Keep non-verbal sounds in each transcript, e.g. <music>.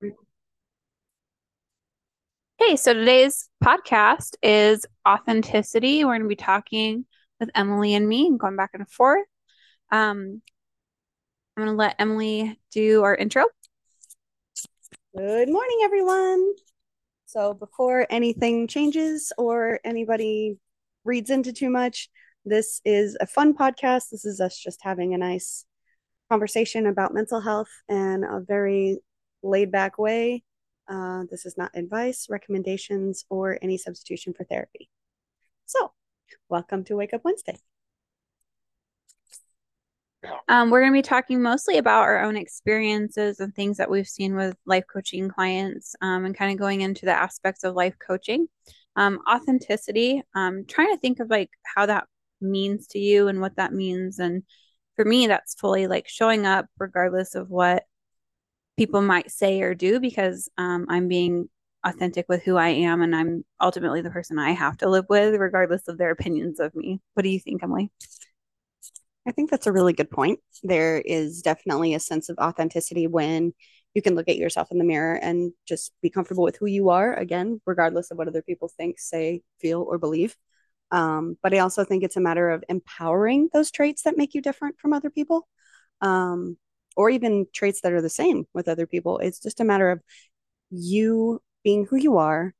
Hey, so today's podcast is authenticity. We're going to be talking with Emily and me and going back and forth. Um, I'm going to let Emily do our intro. Good morning, everyone. So, before anything changes or anybody reads into too much, this is a fun podcast. This is us just having a nice conversation about mental health and a very laid back way. Uh, this is not advice, recommendations, or any substitution for therapy. So, welcome to Wake Up Wednesday. Um, we're going to be talking mostly about our own experiences and things that we've seen with life coaching clients um, and kind of going into the aspects of life coaching. Um, authenticity, um, trying to think of like how that means to you and what that means. And for me, that's fully like showing up regardless of what people might say or do because um, I'm being authentic with who I am and I'm ultimately the person I have to live with, regardless of their opinions of me. What do you think, Emily? I think that's a really good point. There is definitely a sense of authenticity when you can look at yourself in the mirror and just be comfortable with who you are, again, regardless of what other people think, say, feel, or believe. Um, but I also think it's a matter of empowering those traits that make you different from other people. Um, or even traits that are the same with other people. It's just a matter of you being who you are,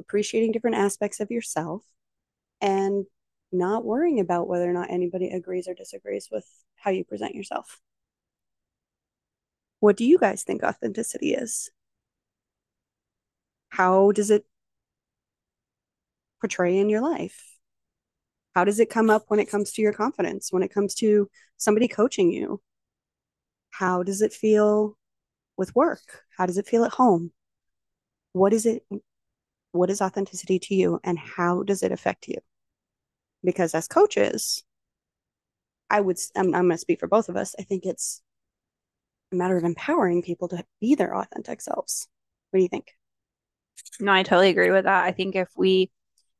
appreciating different aspects of yourself, and not worrying about whether or not anybody agrees or disagrees with how you present yourself. What do you guys think authenticity is? How does it portray in your life? How does it come up when it comes to your confidence, when it comes to somebody coaching you? How does it feel with work? How does it feel at home? What is it? What is authenticity to you and how does it affect you? Because as coaches, I would, I'm, I'm going to speak for both of us. I think it's a matter of empowering people to be their authentic selves. What do you think? No, I totally agree with that. I think if we,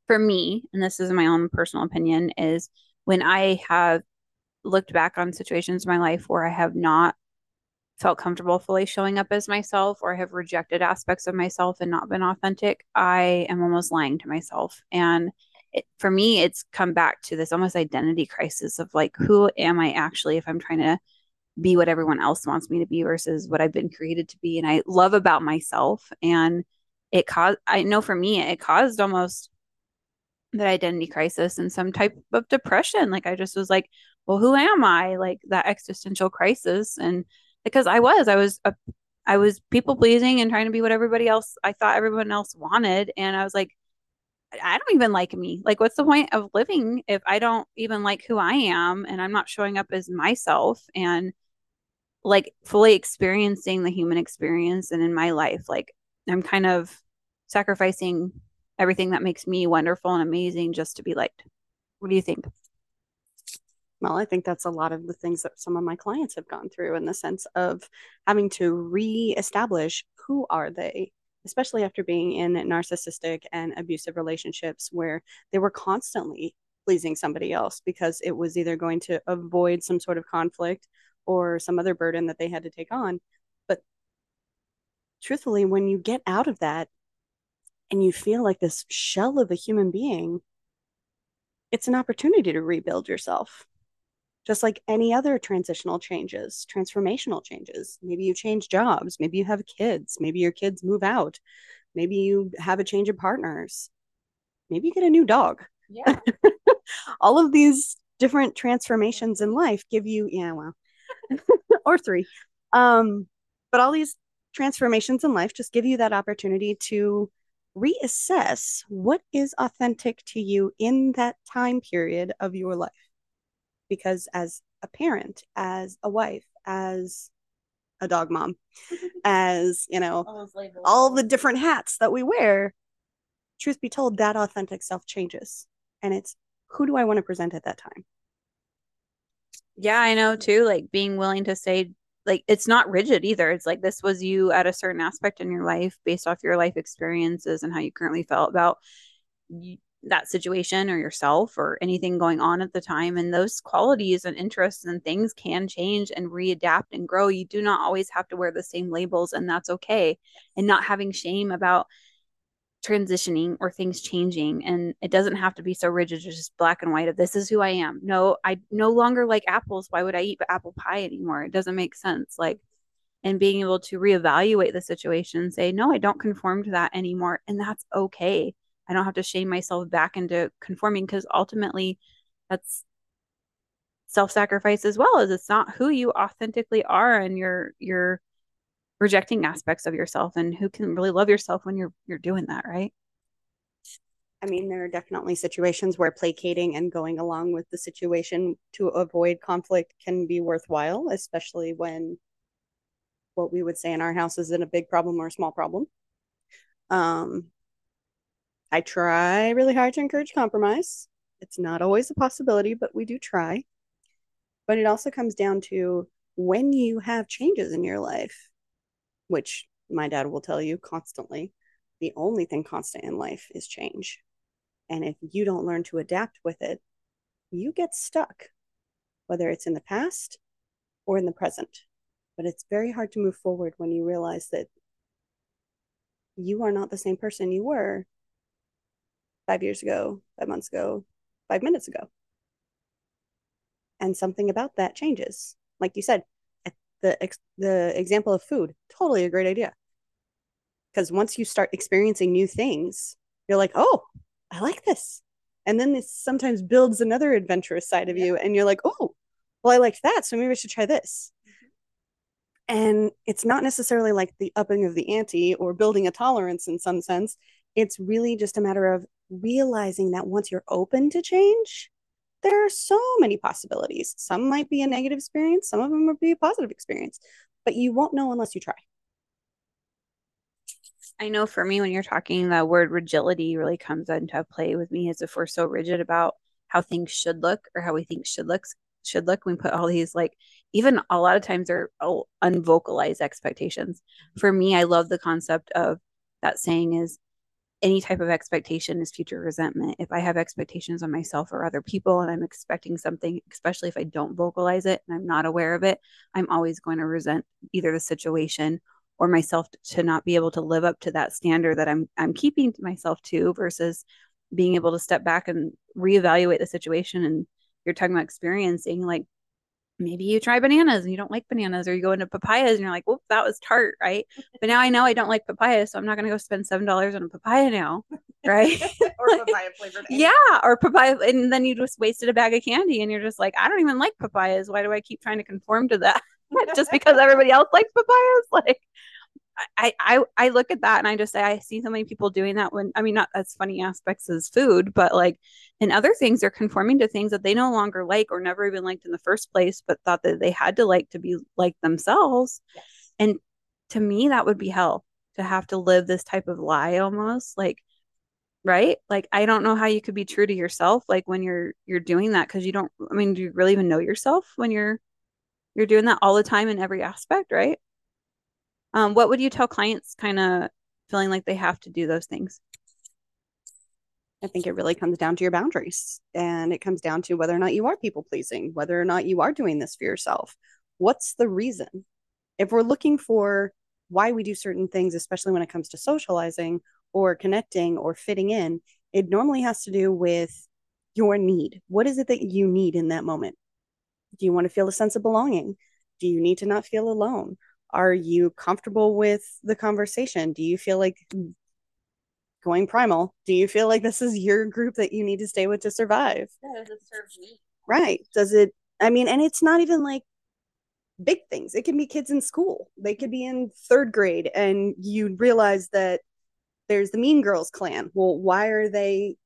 for me, and this is my own personal opinion, is when I have looked back on situations in my life where I have not felt comfortable fully showing up as myself or have rejected aspects of myself and not been authentic, I am almost lying to myself. And it, for me, it's come back to this almost identity crisis of like, who am I actually if I'm trying to be what everyone else wants me to be versus what I've been created to be? And I love about myself. And it caused, I know for me, it caused almost that identity crisis and some type of depression. Like I just was like, well, who am I? Like that existential crisis. And because I was, I was, a, I was people pleasing and trying to be what everybody else I thought everyone else wanted, and I was like, I don't even like me. Like, what's the point of living if I don't even like who I am and I'm not showing up as myself and like fully experiencing the human experience and in my life, like I'm kind of sacrificing everything that makes me wonderful and amazing just to be liked. What do you think? Well, I think that's a lot of the things that some of my clients have gone through in the sense of having to re-establish who are they, especially after being in narcissistic and abusive relationships where they were constantly pleasing somebody else because it was either going to avoid some sort of conflict or some other burden that they had to take on. But truthfully, when you get out of that and you feel like this shell of a human being, it's an opportunity to rebuild yourself just like any other transitional changes, transformational changes. Maybe you change jobs, maybe you have kids, maybe your kids move out, maybe you have a change of partners, maybe you get a new dog. Yeah. <laughs> All of these different transformations in life give you, yeah, well, <laughs> or three. Um, but all these transformations in life just give you that opportunity to reassess what is authentic to you in that time period of your life because as a parent, as a wife, as a dog mom, <laughs> as you know, all, all the different hats that we wear, truth be told, that authentic self changes. And it's who do I want to present at that time? Yeah, I know too. Like being willing to say, like, it's not rigid either. It's like this was you at a certain aspect in your life based off your life experiences and how you currently felt about that situation or yourself or anything going on at the time. And those qualities and interests and things can change and readapt and grow. You do not always have to wear the same labels, and that's okay. And not having shame about transitioning or things changing. And it doesn't have to be so rigid, just black and white of this is who I am. No, I no longer like apples. Why would I eat apple pie anymore? It doesn't make sense. Like, and being able to reevaluate the situation and say, no, I don't conform to that anymore. And that's okay I don't have to shame myself back into conforming because ultimately that's self-sacrifice as well as it's not who you authentically are and you're you're rejecting aspects of yourself and who can really love yourself when you're you're doing that right? I mean there are definitely situations where placating and going along with the situation to avoid conflict can be worthwhile especially when what we would say in our house isn't a big problem or a small problem. Um I try really hard to encourage compromise. It's not always a possibility, but we do try. But it also comes down to when you have changes in your life, which my dad will tell you constantly, the only thing constant in life is change. And if you don't learn to adapt with it, you get stuck, whether it's in the past or in the present. But it's very hard to move forward when you realize that you are not the same person you were five years ago, five months ago, five minutes ago. And something about that changes. Like you said, the the example of food, totally a great idea. Because once you start experiencing new things, you're like, oh, I like this. And then this sometimes builds another adventurous side of yeah. you. And you're like, oh, well, I liked that. So maybe I should try this. Mm-hmm. And it's not necessarily like the upping of the ante or building a tolerance in some sense. It's really just a matter of realizing that once you're open to change, there are so many possibilities. Some might be a negative experience, some of them would be a positive experience, but you won't know unless you try. I know for me, when you're talking, the word rigidity really comes into play with me as if we're so rigid about how things should look or how we think should look should look. We put all these like even a lot of times are unvocalized expectations. For me, I love the concept of that saying is any type of expectation is future resentment. If I have expectations on myself or other people and I'm expecting something, especially if I don't vocalize it and I'm not aware of it, I'm always going to resent either the situation or myself to not be able to live up to that standard that I'm I'm keeping myself to versus being able to step back and reevaluate the situation and you're talking about experiencing like maybe you try bananas and you don't like bananas or you go into papayas and you're like whoop that was tart right? <laughs> But now i know i don't like papaya so i'm not going to go spend seven dollars on a papaya now right? <laughs> Or papaya flavored yeah or papaya and then you just wasted a bag of candy and you're just like i don't even like papayas. Why do i keep trying to conform to that <laughs> just because everybody else likes papayas? Like I, I I look at that and I just say I see so many people doing that when I mean not as funny aspects as food, but like in other things they're conforming to things that they no longer like or never even liked in the first place, but thought that they had to like to be like themselves. Yes. And to me that would be hell to have to live this type of lie almost like right like i don't know how you could be true to yourself like when you're you're doing that because you don't i mean do you really even know yourself when you're you're doing that all the time in every aspect right um, what would you tell clients kind of feeling like they have to do those things? I think it really comes down to your boundaries and it comes down to whether or not you are people pleasing, whether or not you are doing this for yourself. What's the reason? If we're looking for why we do certain things, especially when it comes to socializing or connecting or fitting in, it normally has to do with your need. What is it that you need in that moment? Do you want to feel a sense of belonging? Do you need to not feel alone? Are you comfortable with the conversation? Do you feel like going primal? Do you feel like this is your group that you need to stay with to survive? Yeah, does it serve me? Right. Does it? I mean, and it's not even like big things. It can be kids in school. They could be in third grade, and you realize that there's the Mean Girls clan. Well, why are they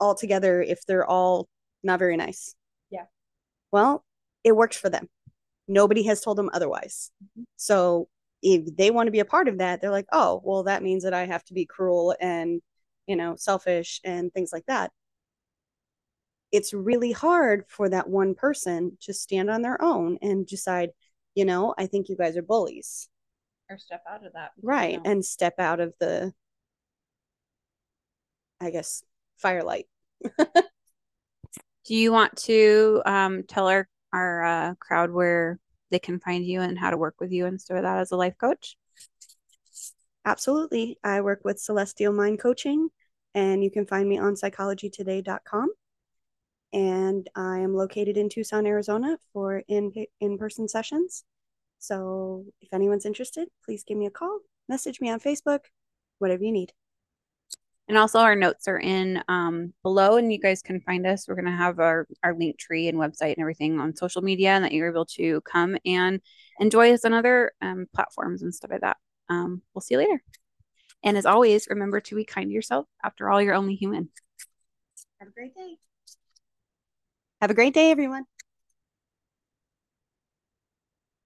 all together if they're all not very nice? Yeah. Well, it worked for them. Nobody has told them otherwise. Mm-hmm. So if they want to be a part of that, they're like, oh, well, that means that I have to be cruel and, you know, selfish and things like that. It's really hard for that one person to stand on their own and decide, you know, I think you guys are bullies. Or step out of that. Right. You know. And step out of the, I guess, firelight <laughs> Do you want to um, tell our our uh, crowd where they can find you and how to work with you and stuff that as a life coach? Absolutely. I work with Celestial Mind Coaching, and you can find me on psychologytoday.com. And I am located in Tucson, Arizona for in in person sessions. So if anyone's interested, please give me a call, message me on Facebook, whatever you need. And also our notes are in um, below and you guys can find us. We're going to have our, our link tree and website and everything on social media and that you're able to come and enjoy us on other um, platforms and stuff like that. Um, we'll see you later. And as always, remember to be kind to yourself. After all, you're only human. Have a great day. Have a great day, everyone.